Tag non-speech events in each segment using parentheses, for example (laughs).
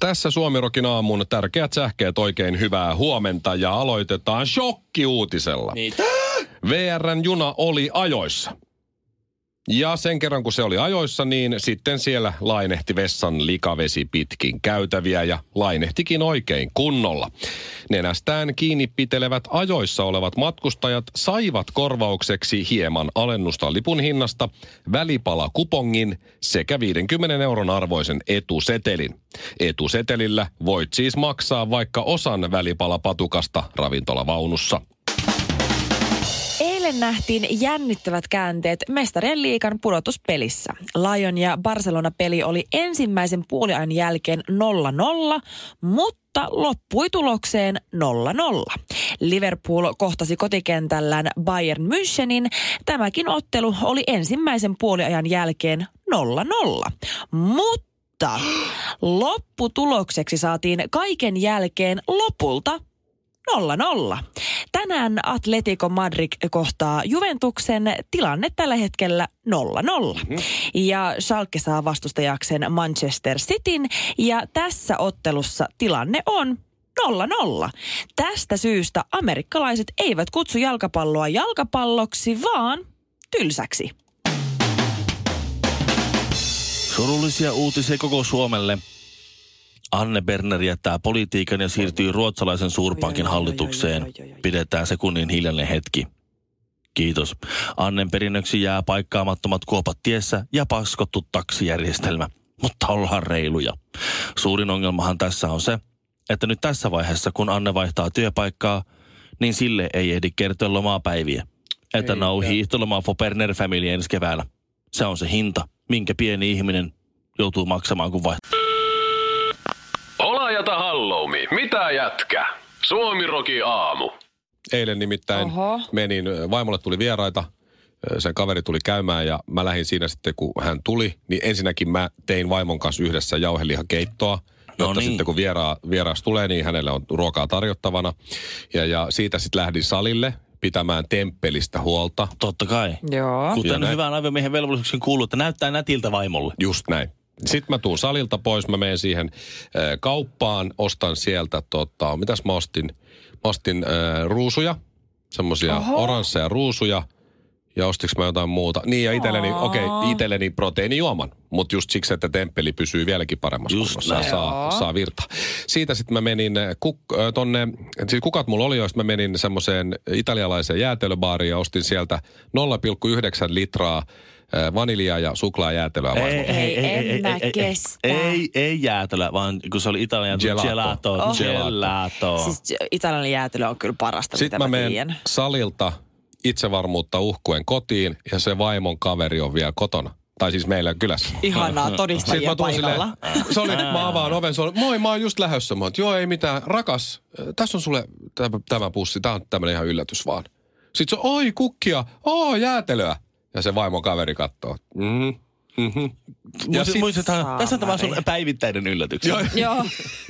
Tässä Suomirokin aamun tärkeät sähkeet oikein hyvää huomenta ja aloitetaan shokkiuutisella. Mitä? VRn juna oli ajoissa. Ja sen kerran kun se oli ajoissa, niin sitten siellä lainehti vessan likavesi pitkin käytäviä ja lainehtikin oikein kunnolla. Nenästään kiinni pitelevät ajoissa olevat matkustajat saivat korvaukseksi hieman alennusta lipun hinnasta, välipala kupongin sekä 50 euron arvoisen etusetelin. Etusetelillä voit siis maksaa vaikka osan välipalapatukasta ravintolavaunussa. Eilen nähtiin jännittävät käänteet mestarien liikan pudotuspelissä. Lion ja Barcelona-peli oli ensimmäisen puoliajan jälkeen 0-0, mutta loppui tulokseen 0-0. Liverpool kohtasi kotikentällään Bayern Münchenin. Tämäkin ottelu oli ensimmäisen puoliajan jälkeen 0-0. Mutta (gasps) lopputulokseksi saatiin kaiken jälkeen lopulta 0-0. Tänään Atletico Madrid kohtaa Juventuksen tilanne tällä hetkellä 0-0. Mm-hmm. Ja Schalke saa vastustajakseen Manchester Cityn ja tässä ottelussa tilanne on 0-0. Tästä syystä amerikkalaiset eivät kutsu jalkapalloa jalkapalloksi, vaan tylsäksi. Surullisia uutisia koko Suomelle. Anne Berner jättää politiikan ja siirtyy ruotsalaisen suurpankin hallitukseen. Pidetään sekunnin hiljainen hetki. Kiitos. Annen perinnöksi jää paikkaamattomat kuopat tiessä ja paskottu taksijärjestelmä. Mutta ollaan reiluja. Suurin ongelmahan tässä on se, että nyt tässä vaiheessa, kun Anne vaihtaa työpaikkaa, niin sille ei ehdi kertoa lomapäiviä. Että Ei, nauhii hiihtolomaa for Berner Family ensi keväällä. Se on se hinta, minkä pieni ihminen joutuu maksamaan, kun vaihtaa. Mitä jätkä? Suomiroki aamu. Eilen nimittäin Oho. menin, vaimolle tuli vieraita, sen kaveri tuli käymään ja mä lähdin siinä sitten, kun hän tuli, niin ensinnäkin mä tein vaimon kanssa yhdessä jauhelihakeittoa, jotta No niin. sitten kun vieraa, vieras tulee, niin hänelle on ruokaa tarjottavana. Ja, ja siitä sitten lähdin salille pitämään temppelistä huolta. Totta kai. Joo. Ja Kuten näin. hyvän aviomiehen velvollisuuksien kuuluu, että näyttää nätiltä vaimolle. Just näin. Sitten mä tuun salilta pois, mä menen siihen äh, kauppaan, ostan sieltä, tota, mitäs mä ostin? Mä ostin äh, ruusuja, semmosia Oho. oransseja ruusuja, ja ostiks mä jotain muuta? Niin ja itselleni, Aa. okei, okay, itselleni proteiinijuoman, mutta just siksi, että temppeli pysyy vieläkin paremmassa Just kunnossa ja saa, saa virta. Siitä sitten mä menin äh, kuk, äh, tonne, siis kukat mulla oli, joista mä menin semmoiseen italialaiseen jäätelöbaariin ja ostin sieltä 0,9 litraa äh, vaniljaa ja suklaajäätelöä vaimolle. Ei, en mä kestä. Ei, ei jäätelö, vaan kun se oli italian Gelato. gelato. Oh. Gelato. Siis italialainen jäätelö on kyllä parasta, Sitten mitä mä mä, tiedän. salilta itsevarmuutta uhkuen kotiin ja se vaimon kaveri on vielä kotona. Tai siis meillä kylässä. Ihanaa (laughs) Sitten todistajia mä tuun silleen, paikalla. se oli, mä avaan oven, se oli, moi mä oon just lähdössä. Mä oon, joo ei mitään, rakas, tässä on sulle tämä, tämä pussi, tää on tämmönen ihan yllätys vaan. Sitten se on, oi kukkia, oo jäätelöä. Ja se vaimon kaveri kattoo. Mm, mm-hmm. Ja sit, Muistathan, tässä on tämä sun päivittäinen yllätys. joo, (laughs) Joo,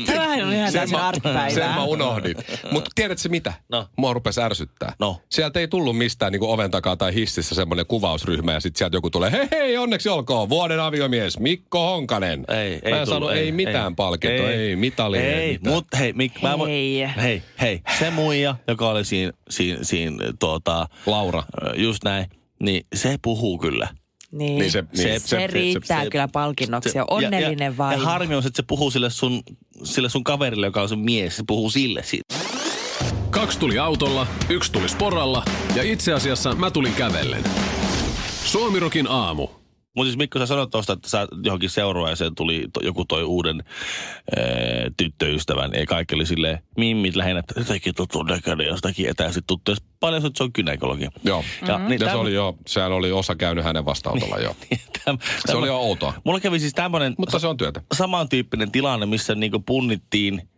tämähän on ihan sen täysin mä, sen arkipäivää. mä unohdin. Mutta tiedätkö mitä? No. Mua rupesi ärsyttää. No. Sieltä ei tullut mistään niin oven takaa tai hississä semmoinen kuvausryhmä ja sitten sieltä joku tulee, hei hei, onneksi olkoon, vuoden aviomies Mikko Honkanen. Ei, ei Mä en tullut, sano, ei, mitään palkintoa, ei, ei, ei mitään. Mutta hei, Mik, mä voin, Hei. hei, hei, se muija, joka oli siinä, siinä, siinä tuota, Laura. ö, just näin, niin se puhuu kyllä. Niin, Niin se- se, niin, se, se- riittää se- kyllä palkinnoksi. Se- ja onnellinen ja, ja, vaimo. Ja harmi on, se, että se puhuu sille sun, sille sun kaverille, joka on sun mies, se puhuu sille siitä. Kaksi tuli autolla, yksi tuli sporalla ja itse asiassa mä tulin kävellen. Suomirokin aamu. Mutta siis Mikko, sä sanoit tuosta, että sä johonkin seuraajaseen tuli to, joku toi uuden ää, tyttöystävän. Ja kaikki oli silleen, mimmit lähinnä, että jotenkin tutun näköinen jostakin etäisesti tuttu. Ja paljon että se on kynekologi. Joo. Ja, niin Ja se oli jo, sehän oli osa käynyt hänen vastaanotolla jo. (laughs) täm, Se oli jo outoa. Mulla kävi siis tämmönen Mutta se on työtä. samantyyppinen tilanne, missä niinku punnittiin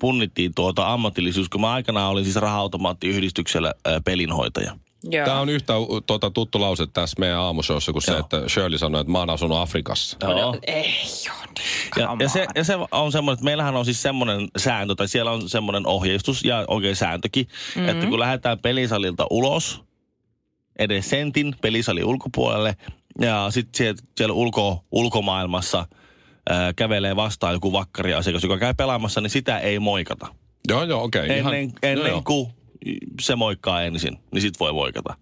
punnittiin tuota ammatillisuus, kun mä aikanaan olin siis raha-automaattiyhdistyksellä ää, pelinhoitaja. Joo. Tämä on yhtä tuota, tuttu lause tässä meidän aamushowssa kuin se, että Shirley sanoi, että mä oon asunut Afrikassa. Joo. Ei joo, niin Ja, ja, se, on. ja se on semmoinen, että meillähän on siis semmoinen sääntö, tai siellä on semmoinen ohjeistus ja oikein sääntökin, mm-hmm. että kun lähdetään pelisalilta ulos, edes sentin pelisalin ulkopuolelle, ja sitten siellä, siellä ulko, ulkomaailmassa ää, kävelee vastaan joku vakkariasiakas, joka käy pelaamassa, niin sitä ei moikata. Joo, joo, okei. Okay, Ennen, ihan, ennen joo, joo. kuin se moikkaa ensin, niin sit voi moikata.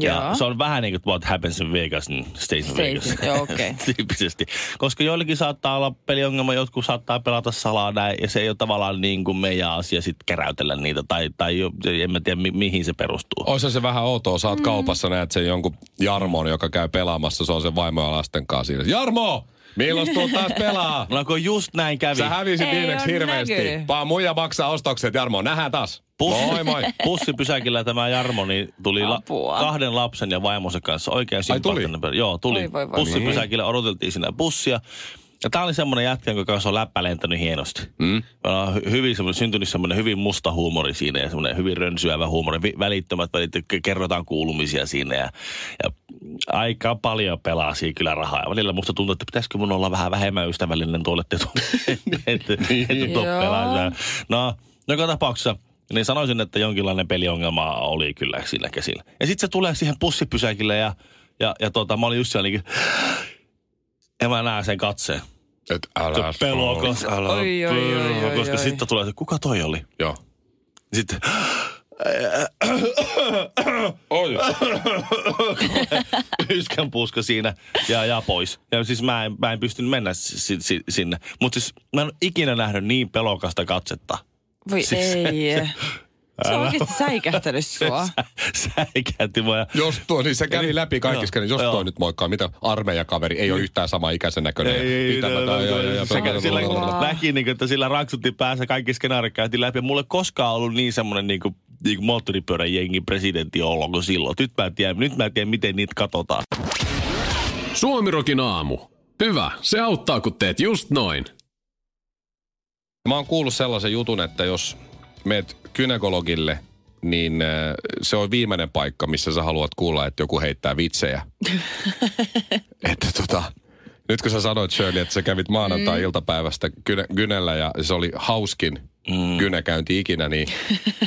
Ja Joo. se on vähän niin kuin what happens in Vegas, niin stays in Vegas. joo, okei. (laughs) Tyyppisesti. Koska joillekin saattaa olla peliongelma, jotkut saattaa pelata salaa näin, ja se ei ole tavallaan niin kuin meidän asia sitten keräytellä niitä, tai, tai jo, en mä tiedä mi- mihin se perustuu. Oisa se vähän outoa. Sä oot kaupassa, näet sen jonkun Jarmon, joka käy pelaamassa. Se on sen vaimo ja lasten kanssa siinä. Jarmo! Milloin tuut taas pelaa? (laughs) No kun just näin kävi. Sä hävisit viimeksi hirveästi. Vaan muija maksaa ostokset, Jarmo. Nähdään taas. Moi moi. Bussipysäkillä tämä Jarmo niin tuli la- kahden lapsen ja vaimonsa kanssa oikein Ai, tuli? Joo, tuli. Oi, voi, voi. Bussipysäkillä odoteltiin siinä bussia. Ja tää oli semmoinen jätkä, jonka kanssa on läppä lentänyt hienosti. Mm. Meillä on hy- hyvin semmoinen, syntynyt semmoinen hyvin musta huumori siinä ja semmoinen hyvin rönsyävä huumori. Vi- Välittömät välit, kerrotaan kuulumisia siinä ja, ja aika paljon pelaa siinä kyllä rahaa. Ja välillä musta tuntuu, että pitäisikö mun olla vähän vähemmän ystävällinen tuolle, että, (laughs) että, että tuo Joo. pelaa. No, joka tapauksessa niin sanoisin, että jonkinlainen peliongelma oli kyllä sillä käsillä. Ja sitten se tulee siihen pussipysäkille ja, ja, ja tota, mä olin just siellä niin ja mä näen sen katseen. Et älä Se pelokas, älä Oi, oi, oi, oi, koska oi. sitten tulee se, kuka toi oli? Joo. Sitten, Oi. (laughs) yskän puska siinä ja, ja pois. Ja siis mä en, mä en pystynyt mennä si, si, sinne. Mutta siis mä en ole ikinä nähnyt niin pelokasta katsetta. Voi Siis- ei. Se on oikeasti säikähtänyt sua. Säikähti mua. Jos tuo, niin se kävi läpi kaikissa, niin jos joo. toi nyt moikkaa, mitä armeijakaveri, ei ole yhtään sama ikäisen näköinen. Se- joo, sillä näki, niin kuin, että sillä raksutti päässä, kaikki skenaariot käytiin läpi. Ei koskaan ollut niin semmoinen niin kuin, niin kuin moottoripyörän jengin presidentti olo kuin silloin. Nyt mä en tiedä, nyt mä en tiedä miten niitä katsotaan. Suomirokin aamu. Hyvä, se auttaa kun teet just noin. Mä oon kuullut sellaisen jutun, että jos meet kynekologille, niin äh, se on viimeinen paikka, missä sä haluat kuulla, että joku heittää vitsejä. (laughs) että tota, nyt kun sä sanoit Shirley, että sä kävit maanantai-iltapäivästä kyne, kynellä ja se oli hauskin mm. kynäkäynti ikinä, niin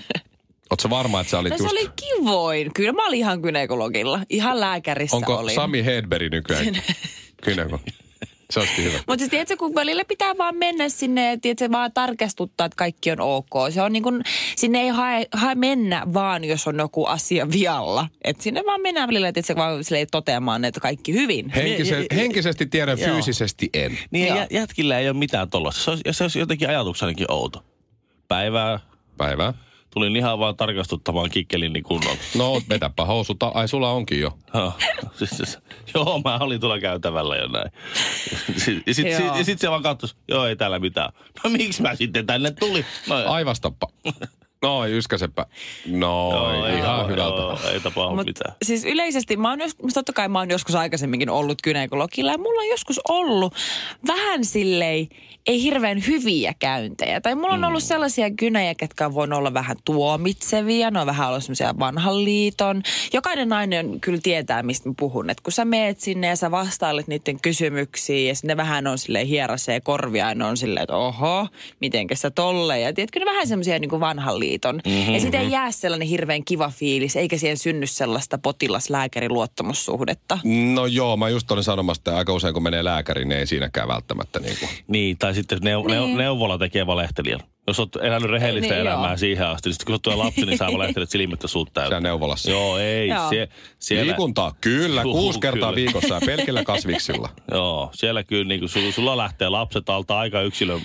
(laughs) oot sä varma, että sä olit No se just... oli kivoin. Kyllä mä olin ihan gynekologilla. Ihan lääkärissä Onko olin. Sami Hedberg nykyään kynekologi? (laughs) Se olisikin hyvä. Mutta siis tiedätkö, kun välillä pitää vaan mennä sinne ja tiedätkö, vaan tarkastuttaa, että kaikki on ok. Se on niin kuin, sinne ei hae, hae mennä vaan, jos on joku asia vialla. Et sinne vaan mennään välillä, tiedätkö, vaan silleen toteamaan, että kaikki hyvin. Henkise- (laughs) henkisesti tiedän, Joo. fyysisesti en. Niin jä, jätkillä ei ole mitään tollasta. Se olisi, ja se olisi jotenkin ajatuksenakin outo. Päivää Päivää. Tulin ihan vaan tarkastuttamaan kikkelini kunnolla. No, vetäpä housut. Ai, sulla onkin jo. Joo, siis, siis, joo, mä olin tuolla käytävällä jo näin. Sit- Ja sitten Joo. sit, sit se vaan katsoi, joo ei täällä mitään. No miksi mä sitten tänne tuli? No, Aivastappa. No, yskäsepä. No, joo, ihan tapahdu- hyvältä. Joo, ei tapahdu Mut mitään. siis yleisesti, mä oon jos, totta kai mä oon joskus aikaisemminkin ollut gynekologilla ja mulla on joskus ollut vähän silleen, ei hirveän hyviä käyntejä. Tai mulla on ollut sellaisia kynejä, ketkä on voinut olla vähän tuomitsevia, ne on vähän ollut semmoisia vanhan liiton. Jokainen nainen kyllä tietää, mistä mä puhun. Et kun sä meet sinne ja sä vastailet niiden kysymyksiin ja sinne vähän on silleen hierasee korvia ja ne on silleen, että oho, mitenkä sä tolle. Ja tiedätkö, ne vähän semmoisia niin vanhan liiton. Mm-hmm. Ja siitä ei jää sellainen hirveän kiva fiilis, eikä siihen synny sellaista potilas-lääkäri-luottamussuhdetta. No joo, mä just olin sanomassa, että aika usein kun menee lääkäriin, niin ei siinäkään välttämättä niin kuin. Niin, tai sitten neu- Niin. neuvola tekee valehtelijan. Jos oot elänyt rehellistä Niin, elämää joo. siihen asti, niin sitten kun tulee lapsi, niin saa valehtelijat silmät ja suut täyteen. Siellä neuvolassa. Joo, ei. Joo. Sie- siellä, Liikuntaa, kyllä, Juu, kuusi kertaa kyllä. viikossa ja pelkillä kasviksilla. (laughs) Joo, siellä kyllä niin kuin, sulla lähtee lapset alta aika yksilön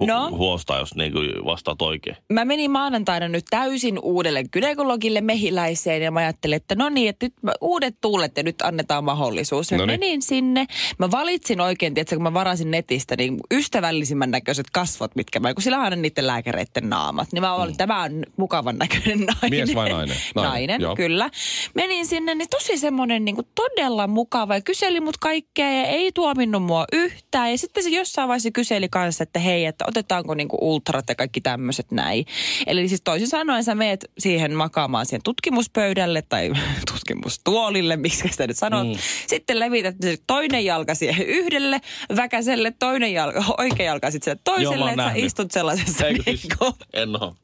hu- No. huosta, jos niin kuin vastaat oikein. Mä menin maanantaina nyt täysin uudelle gynekologille mehiläiseen ja mä ajattelin, että no niin, että nyt mä- uudet tuulet ja nyt annetaan mahdollisuus. Mä Noniin. menin sinne, mä valitsin oikein, tiedätkö, kun mä varasin netistä, niin ystävällisimmän näköiset kasvot, mitkä mä, kun sillä on niiden lääkäreiden naamat, niin mä olin, tämä on mukavan näköinen (laughs) nainen. Mies vai nainen? Nainen, Nainen, joo. kyllä. Menin sinne, niin tosi semmoinen niin todella mukava ja kyseli mut kaikkea ja ei tuominnut mua yhtään. Ja sitten se jossain vaiheessa kyseli kanssa, että hei, että otetaanko niinku ultrat ja kaikki tämmöiset näin. Eli siis toisin sanoen sä meet siihen makaamaan siihen tutkimuspöydälle tai (laughs) tutkimustuolille, miksi sitä nyt sanot. Mm. Sitten levität toinen jalka siihen yhdelle väkäselle, toinen jalka, (laughs) oikea jalka sitten sille toiselle, että sä istut sellaisessa Eikö siis? niinku, En oo.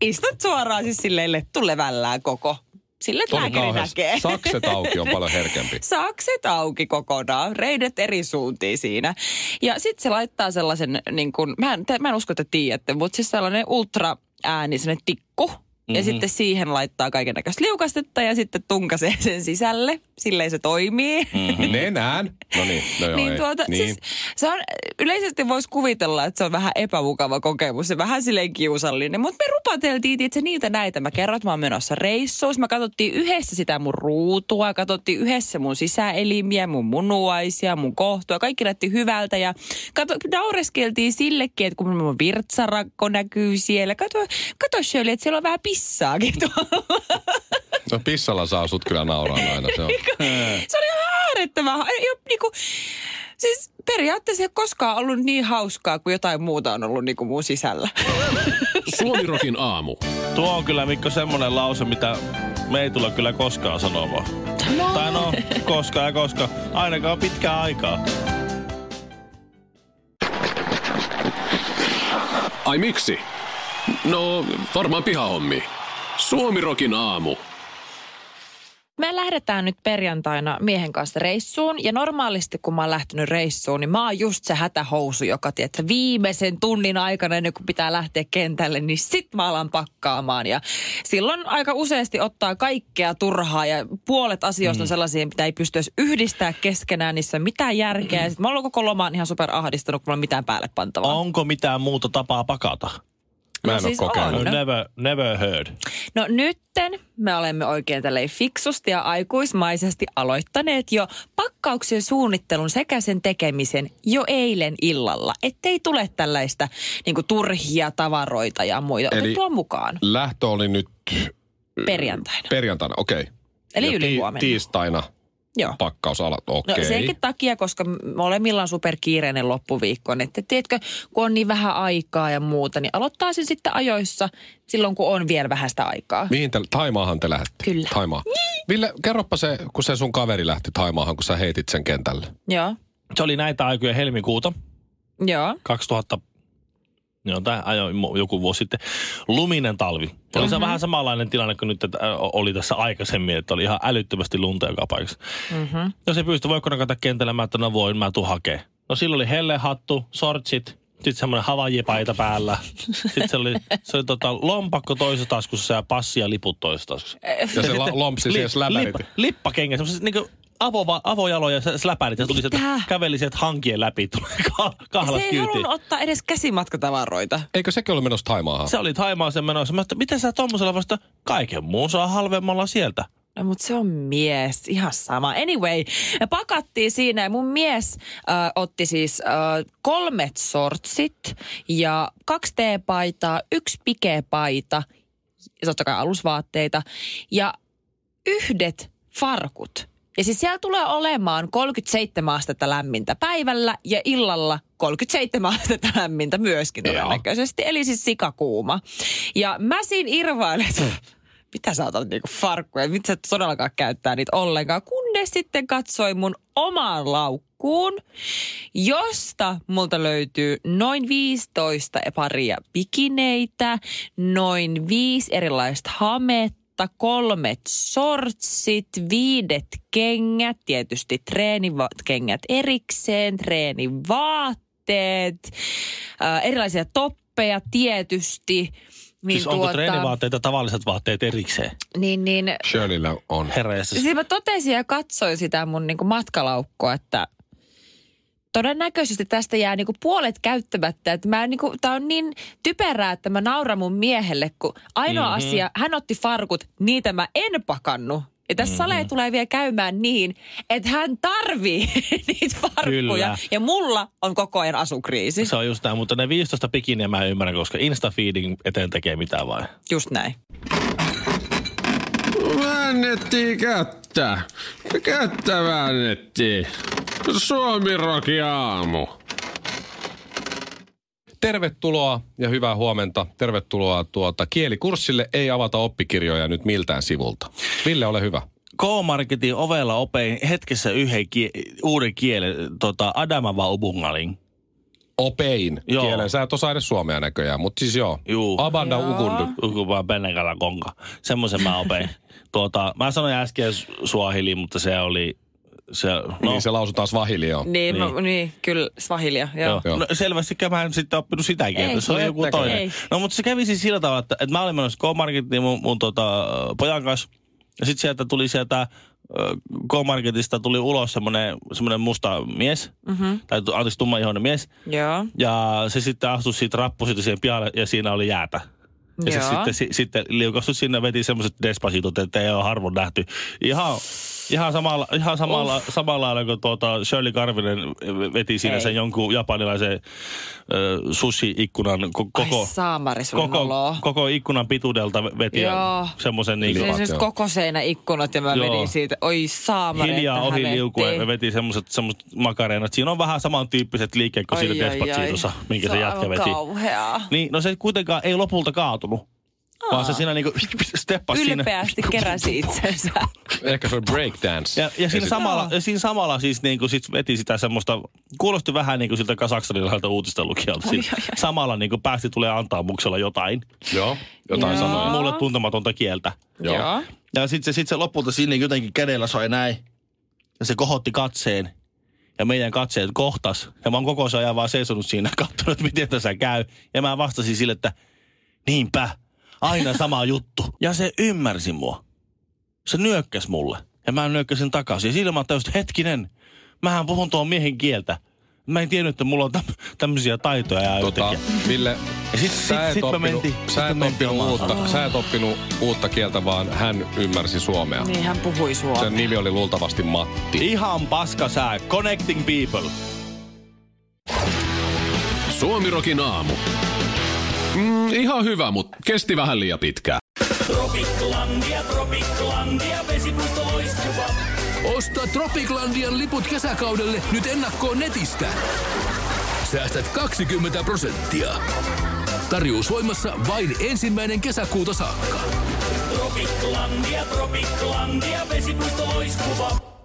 istut suoraan siis silleen lettulevällään koko. Sille lääkäri näkee. Sakset auki on paljon herkempi. (laughs) sakset auki kokonaan, reidet eri suuntiin siinä. Ja sitten se laittaa sellaisen, niin kuin, mä, en, mä en usko, että tiedätte, mutta siis sellainen ultra ääni, sellainen tikku. Ja Mhm. sitten siihen laittaa kaiken näköistä liukastetta ja sitten tunkasee (laughs) sen sisälle. Silleen se toimii. Mm. Nenään. No niin, no joo, niin ei. tuota, niin. siis se on, yleisesti voisi kuvitella, että se on vähän epämukava kokemus ja vähän silleen kiusallinen. Mutta me rupateltiin itse niitä näitä. Mä kerron, että mä oon menossa reissuun. Mä katsottiin yhdessä sitä mun ruutua, katsottiin yhdessä mun sisäelimiä, mun munuaisia, mun kohtua. Kaikki näytti hyvältä ja kato, naureskeltiin sillekin, että kun mun virtsarakko näkyy siellä. Kato, kato Shirley, että siellä on vähän pissaakin tuolla. No pissalla saa sut kyllä nauraa aina. Se on. Se oli ihan äärettömän, ei ole niinku, siis periaatteessa ei ole koskaan ollut niin hauskaa kuin jotain muuta on ollut niinku mun sisällä. Suomirokin aamu. Tuo on kyllä Mikko semmonen lause, mitä me ei tule kyllä koskaan sanomaan. No. Tai no, koskaan ja koska. Ainakaan pitkään aikaa. Ai miksi? No, varmaan pihahommi. Suomirokin aamu. Me lähdetään nyt perjantaina miehen kanssa reissuun ja normaalisti kun mä oon lähtenyt reissuun, niin mä oon just se hätähousu, joka tiedätkö, viimeisen tunnin aikana ennen kuin pitää lähteä kentälle, niin sit mä alan pakkaamaan. Ja silloin aika useasti ottaa kaikkea turhaa ja puolet asioista on sellaisia, mitä ei pysty edes yhdistää keskenään, niissä on mitään järkeä. Ja sit mä oon koko lomaan ihan super ahdistanut, kun mulla on mitään päälle pantavaa. Onko mitään muuta tapaa pakata? Mä en No siis ole kokeillut. on. No, never, never heard. No nytten me olemme oikein tälleen fiksusti ja aikuismaisesti aloittaneet jo pakkauksen suunnittelun sekä sen tekemisen jo eilen illalla. Ettei tule tällaista niin turhia tavaroita ja muita Eli- otettua mukaan Lähtö oli nyt perjantaina. perjantaina, okei. Okay. Eli Ja ylihuomenna. tiistaina Joo. pakkaus ala, No okei. senkin takia, koska molemmilla on superkiireinen loppuviikko, niin että tiedätkö, kun on niin vähän aikaa ja muuta, niin aloittaa sen sitten ajoissa silloin, kun on vielä vähän sitä aikaa. Mihin te, Taimaahan te lähdette? Kyllä. Taimaa. Ville, kerropa se, kun se sun kaveri lähti Taimaahan, kun sä heitit sen kentälle. Joo, Se oli näitä aikoja helmikuuta joo. 2000, joo, tämä ajo joku vuosi sitten, luminen talvi. Oli se vähän samanlainen tilanne kuin nyt että, oli tässä aikaisemmin, että oli ihan älyttömästi lunta joka paikassa. Mm-hmm. Jos ei pysty, voiko nakata kentällä, mä että no voin, mä tuun hakee. No silloin oli hellehattu, sortsit, sitten semmoinen havajipaita päällä. Sitten se oli, se oli tota, lompakko toisessa taskussa ja passi ja liput toisessa taskussa. Ja se la, lompsi siihen släpärit. lippa, lippakengä, semmoiset niinku avova, avojaloja ja släpärit. Ja tuli sieltä, käveli sieltä hankien läpi, tuli ka- kahlat Se ei kyytiin. halunnut ottaa edes käsimatkatavaroita. Eikö sekin ollut menossa Taimaahan? Se oli Taimaaseen menossa. Mä että miten sä tommosella vasta kaiken muun saa halvemmalla sieltä? No, mutta se on mies, ihan sama. Anyway, me pakattiin siinä ja mun mies äh, otti siis äh, kolmet sortsit ja kaksi T-paitaa, yksi pikepaita, ja totta kai alusvaatteita ja yhdet farkut. Ja siis siellä tulee olemaan 37 astetta lämmintä päivällä ja illalla 37 astetta lämmintä myöskin todennäköisesti. Eli siis sikakuuma. Ja mä siinä irvailen, että mitä sä otat niinku farkkuja, mitä sä todellakaan käyttää niitä ollenkaan. Kunnes sitten katsoi mun omaan laukkuun, josta multa löytyy noin 15 paria bikineitä, noin viisi erilaista hametta, kolmet sortsit, viidet kengät, tietysti treenikengät erikseen, treenivaatteet, äh, erilaisia toppeja tietysti. Niin siis onko treenivaatteita tavalliset vaatteet erikseen? Niin, niin Shirleyllä on. Herra. Siis mä totesin ja katsoin sitä mun niinku matkalaukkoa, että todennäköisesti tästä jää niinku puolet käyttämättä. Että mä niinku, tää on niin typerää, että mä nauran mun miehelle, kun ainoa mm-hmm. asia, hän otti farkut, niitä mä en pakannut. Ja tässä mm-hmm. sale tulee vielä käymään niin, että hän tarvii (laughs) niitä farkkuja. Kyllä. Ja mulla on koko ajan asukriisi. Se on just näin, mutta ne 15 bikiniä mä en ymmärrä, koska Instafeeding eteen tekee mitään vai? Just näin. Väännettiin kättä. Kättä väännettiin. Suomi Roki aamu. tervetuloa ja hyvää huomenta. Tervetuloa tuota kielikurssille. Ei avata oppikirjoja nyt miltään sivulta. Ville, ole hyvä. K-Marketin ovella opein hetkessä yhden kie- uuden kielen, tota, Adamava Ubungalin. Opein Joo. kielen. Sä et osaa edes suomea näköjään, mutta siis joo. Juu. Abanda ukundu. Ukupaa Benegala Konka. Semmoisen mä opein. tuota, mä sanoin äsken su- suahili, mutta se oli... Se, no, No. Niin se lausutaan swahili, joo. Niin, Niin. niin. niin kyllä, Svahilia, joo. Joo. Joo. No, selvästi mä en sitten oppinut sitä kieltä. Ei, se oli joku toinen. Ei. No mutta se kävi siis sillä tavalla, että, että mä olin menossa K-Marketiin mun, mun tota, pojan kanssa. Ja sitten sieltä tuli sieltä K-Marketista tuli ulos semmoinen, semmoinen musta mies. Mm-hmm. Tai anteeksi tummaihoinen mies. Joo. Ja se sitten astui siitä rappu siitä siihen pialle ja siinä oli jäätä. Ja se Joo. sitten, si, sitten liukastui sinne, veti semmoiset despacitot, että ei ole harvoin nähty. Ihan, ihan samalla, ihan samalla, samalla lailla kuin tuota Shirley Karvinen veti siinä Ei. sen jonkun japanilaisen äh, sushi-ikkunan ko- koko, Ai saamari koko, koko ikkunan pituudelta veti semmoisen niin Se Livat, on siis koko seinä ikkunat ja mä Joo. menin siitä. Oi saamari. hiljaa ohi liukuen me veti semmoiset, semmoset makareenat. Siinä on vähän samantyyppiset liikkeet kuin siinä. Despacitossa, minkä se, jätkä aivan veti. kauheaa. Niin, no se kuitenkaan ei lopulta kaatunut. Vaan se siinä niinku (laughs) steppasi siinä. Ylpeästi keräsi itsensä. Ehkä se breakdance. Ja, ja siinä, samalla, ja siinä samalla siis niinku sit veti sitä semmoista, kuulosti vähän niinku siltä kasakstanilaiselta uutistelukijalta. Siis samalla niinku päästi tulee antaa muksella jotain. Joo, jotain Joo. sanoja. Mulle tuntematonta kieltä. Joo. Ja sitten se, sit se lopulta sinne jotenkin kädellä soi näin. Ja se kohotti katseen. Ja meidän katseet kohtas. Ja mä oon koko ajan vaan seisonut siinä, (laughs) katsonut, että miten tässä käy. Ja mä vastasin sille, että niinpä, aina sama juttu. Ja se ymmärsi mua. Se nyökkäs mulle. Ja mä nyökkäsin takaisin. Ja silloin mä että hetkinen, mähän puhun tuon miehen kieltä. Mä en tiennyt, että mulla on täm- tämmöisiä taitoja ja Tota, jotenkin. Ville, Ja sit- sä sit- et sit oppinut, sä et oppinut, uutta, sä et oppinut uutta kieltä, vaan hän ymmärsi suomea. Niin hän puhui suomea. Sen nimi oli luultavasti Matti. Ihan paska sää. Connecting people. Suomirokin aamu. Mm, ihan hyvä, mutta kesti vähän liian pitkään. Osta Tropiclandian liput kesäkaudelle nyt ennakkoon netistä. Säästät 20 prosenttia. Tarjous voimassa vain ensimmäinen kesäkuuta saakka. Tropiclandia, Tropiclandia, vesipuisto loiskuva.